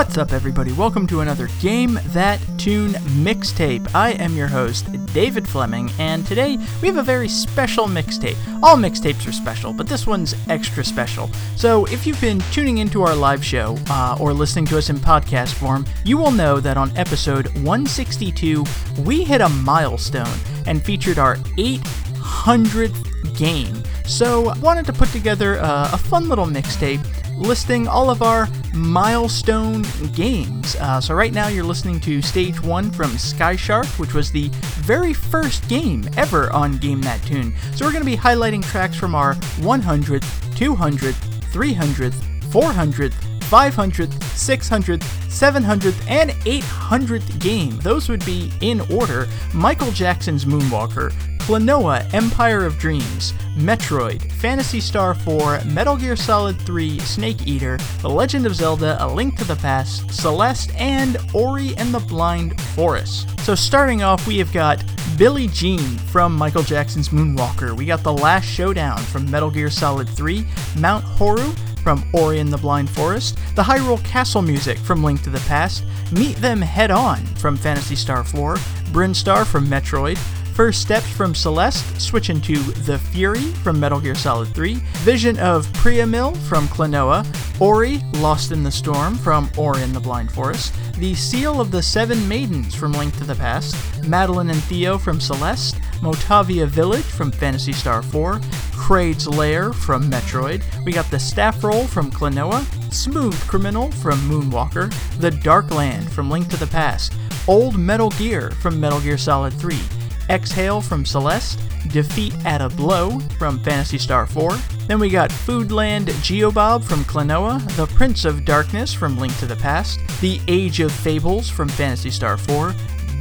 What's up, everybody? Welcome to another Game That Tune mixtape. I am your host, David Fleming, and today we have a very special mixtape. All mixtapes are special, but this one's extra special. So, if you've been tuning into our live show uh, or listening to us in podcast form, you will know that on episode 162, we hit a milestone and featured our 800th game. So, I wanted to put together uh, a fun little mixtape listing all of our milestone games. Uh, so, right now, you're listening to Stage 1 from Sky Shark, which was the very first game ever on Game That Tune. So, we're going to be highlighting tracks from our 100th, 200th, 300th, 400th, 500th, 600th, 700th, and 800th game. Those would be in order Michael Jackson's Moonwalker, Klonoa Empire of Dreams, Metroid, Phantasy Star 4, Metal Gear Solid 3, Snake Eater, The Legend of Zelda A Link to the Past, Celeste, and Ori and the Blind Forest. So, starting off, we have got Billie Jean from Michael Jackson's Moonwalker. We got The Last Showdown from Metal Gear Solid 3, Mount Horu from Ori and the Blind Forest, the Hyrule Castle music from Link to the Past, Meet Them Head On from Phantasy Star 4, Brinstar from Metroid, First Steps from Celeste, switching to The Fury from Metal Gear Solid 3, Vision of Priamil from Klonoa, Ori, Lost in the Storm from Ori in the Blind Forest, The Seal of the Seven Maidens from Link to the Past, Madeline and Theo from Celeste, Motavia Village from Phantasy Star 4, Kraid's Lair from Metroid, we got the Staff Roll from Klonoa, Smooth Criminal from Moonwalker, The Dark Land from Link to the Past, Old Metal Gear from Metal Gear Solid 3, Exhale from Celeste, Defeat at a Blow from Phantasy Star 4. Then we got Foodland Geobob from Klonoa, The Prince of Darkness from Link to the Past, The Age of Fables from Phantasy Star 4,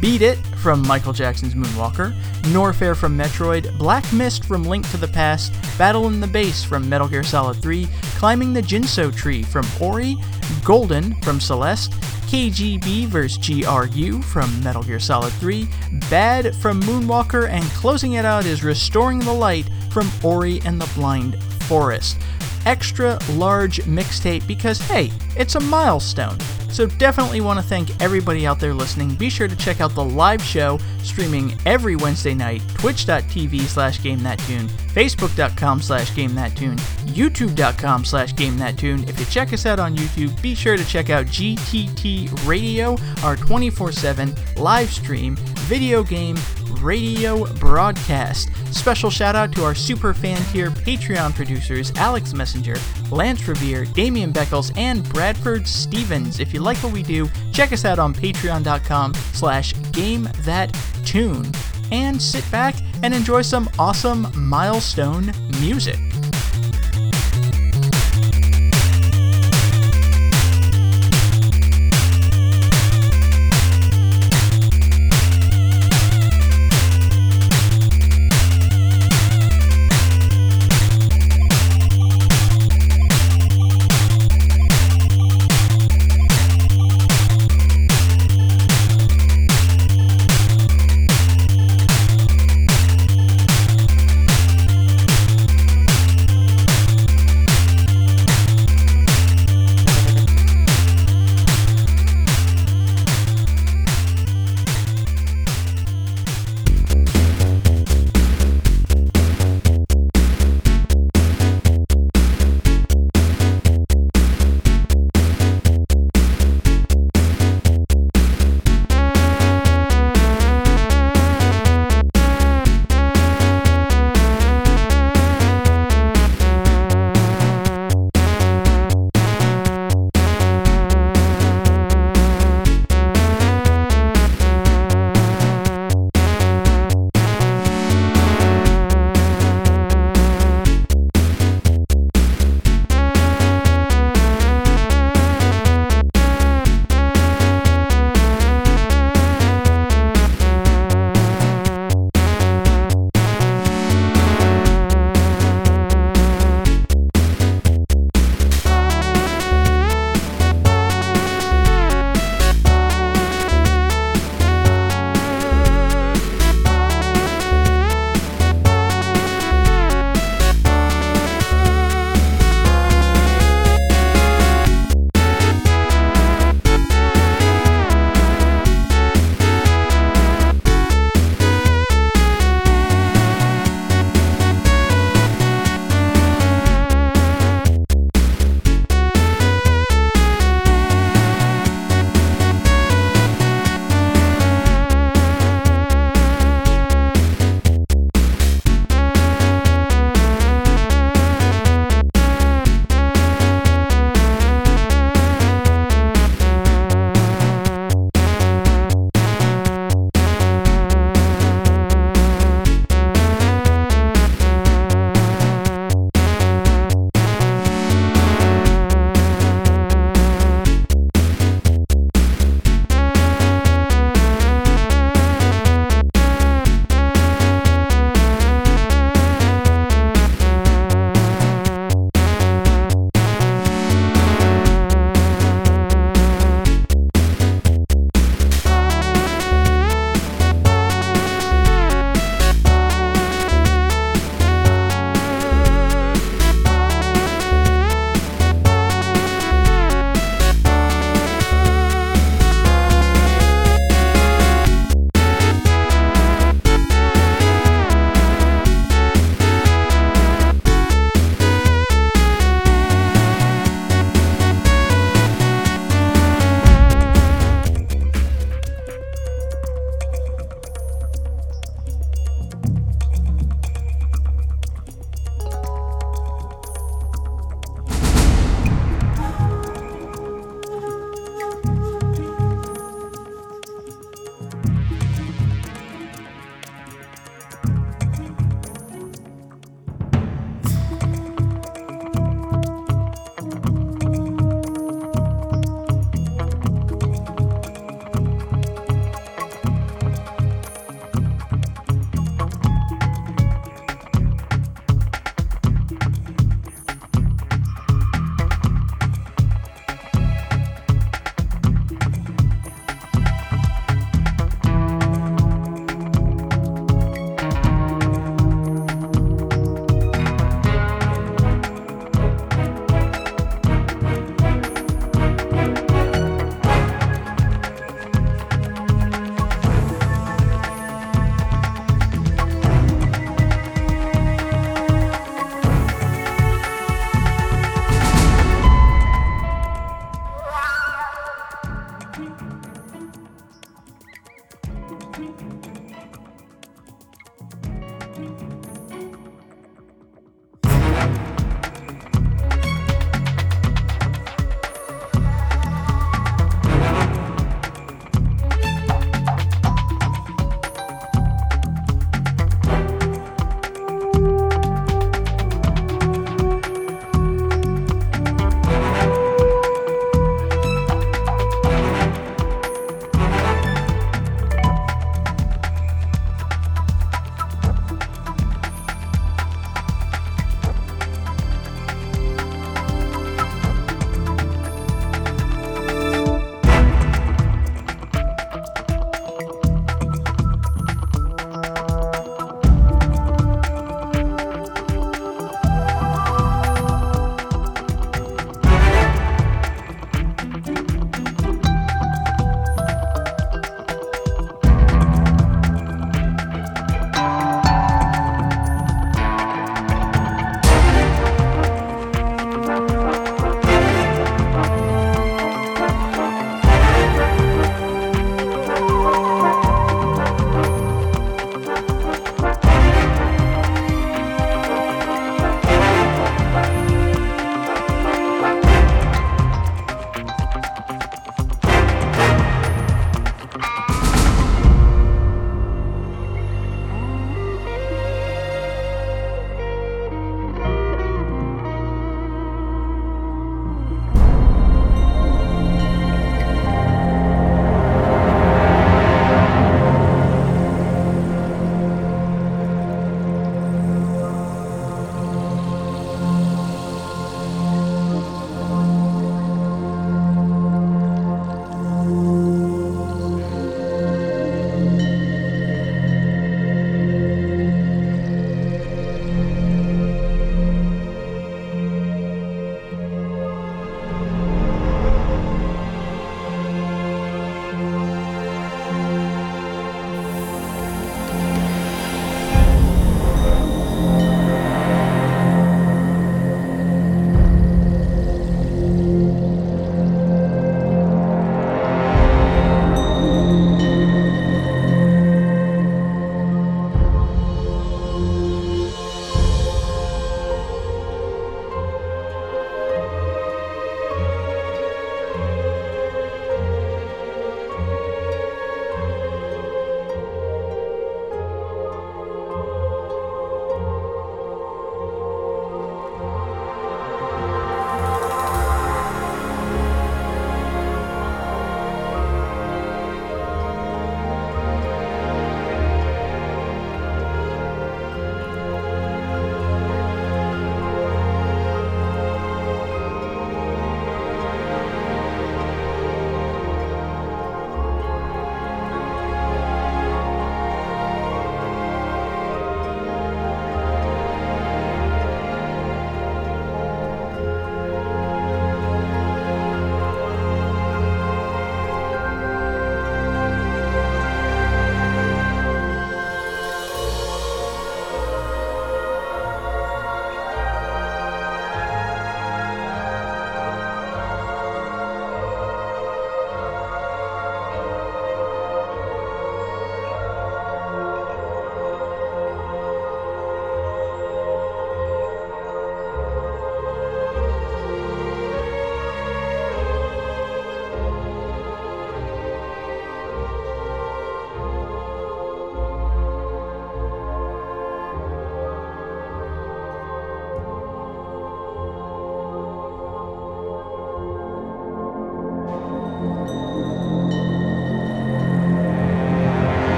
Beat It from Michael Jackson's Moonwalker, Norfair from Metroid, Black Mist from Link to the Past, Battle in the Base from Metal Gear Solid 3, Climbing the Ginso Tree from Ori, Golden from Celeste, KGB vs. GRU from Metal Gear Solid 3, Bad from Moonwalker, and closing it out is Restoring the Light from Ori and the Blind Forest. Extra large mixtape because, hey, it's a milestone. So definitely want to thank everybody out there listening. Be sure to check out the live show streaming every Wednesday night, twitch.tv slash game gamethattune, facebook.com slash game gamethattune, youtube.com slash game gamethattune. If you check us out on YouTube, be sure to check out GTT Radio, our 24-7 live stream video game radio broadcast. Special shout out to our super fan tier Patreon producers Alex Messenger, Lance Revere, Damian Beckles, and Bradford Stevens. If you like what we do, check us out on patreon.com slash game that tune and sit back and enjoy some awesome milestone music.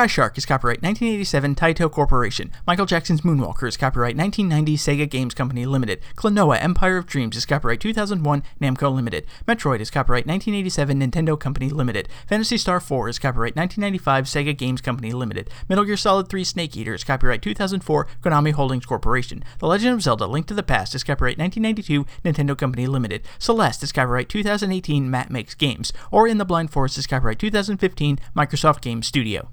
Sky Shark is copyright 1987 Taito Corporation. Michael Jackson's Moonwalker is copyright 1990 Sega Games Company Limited. Klonoa Empire of Dreams is copyright 2001 Namco Limited. Metroid is copyright 1987 Nintendo Company Limited. Phantasy Star 4 is copyright 1995 Sega Games Company Limited. Metal Gear Solid 3 Snake Eater is copyright 2004 Konami Holdings Corporation. The Legend of Zelda Link to the Past is copyright 1992 Nintendo Company Limited. Celeste is copyright 2018 Matt Makes Games. Ori and the Blind Forest is copyright 2015 Microsoft Game Studio.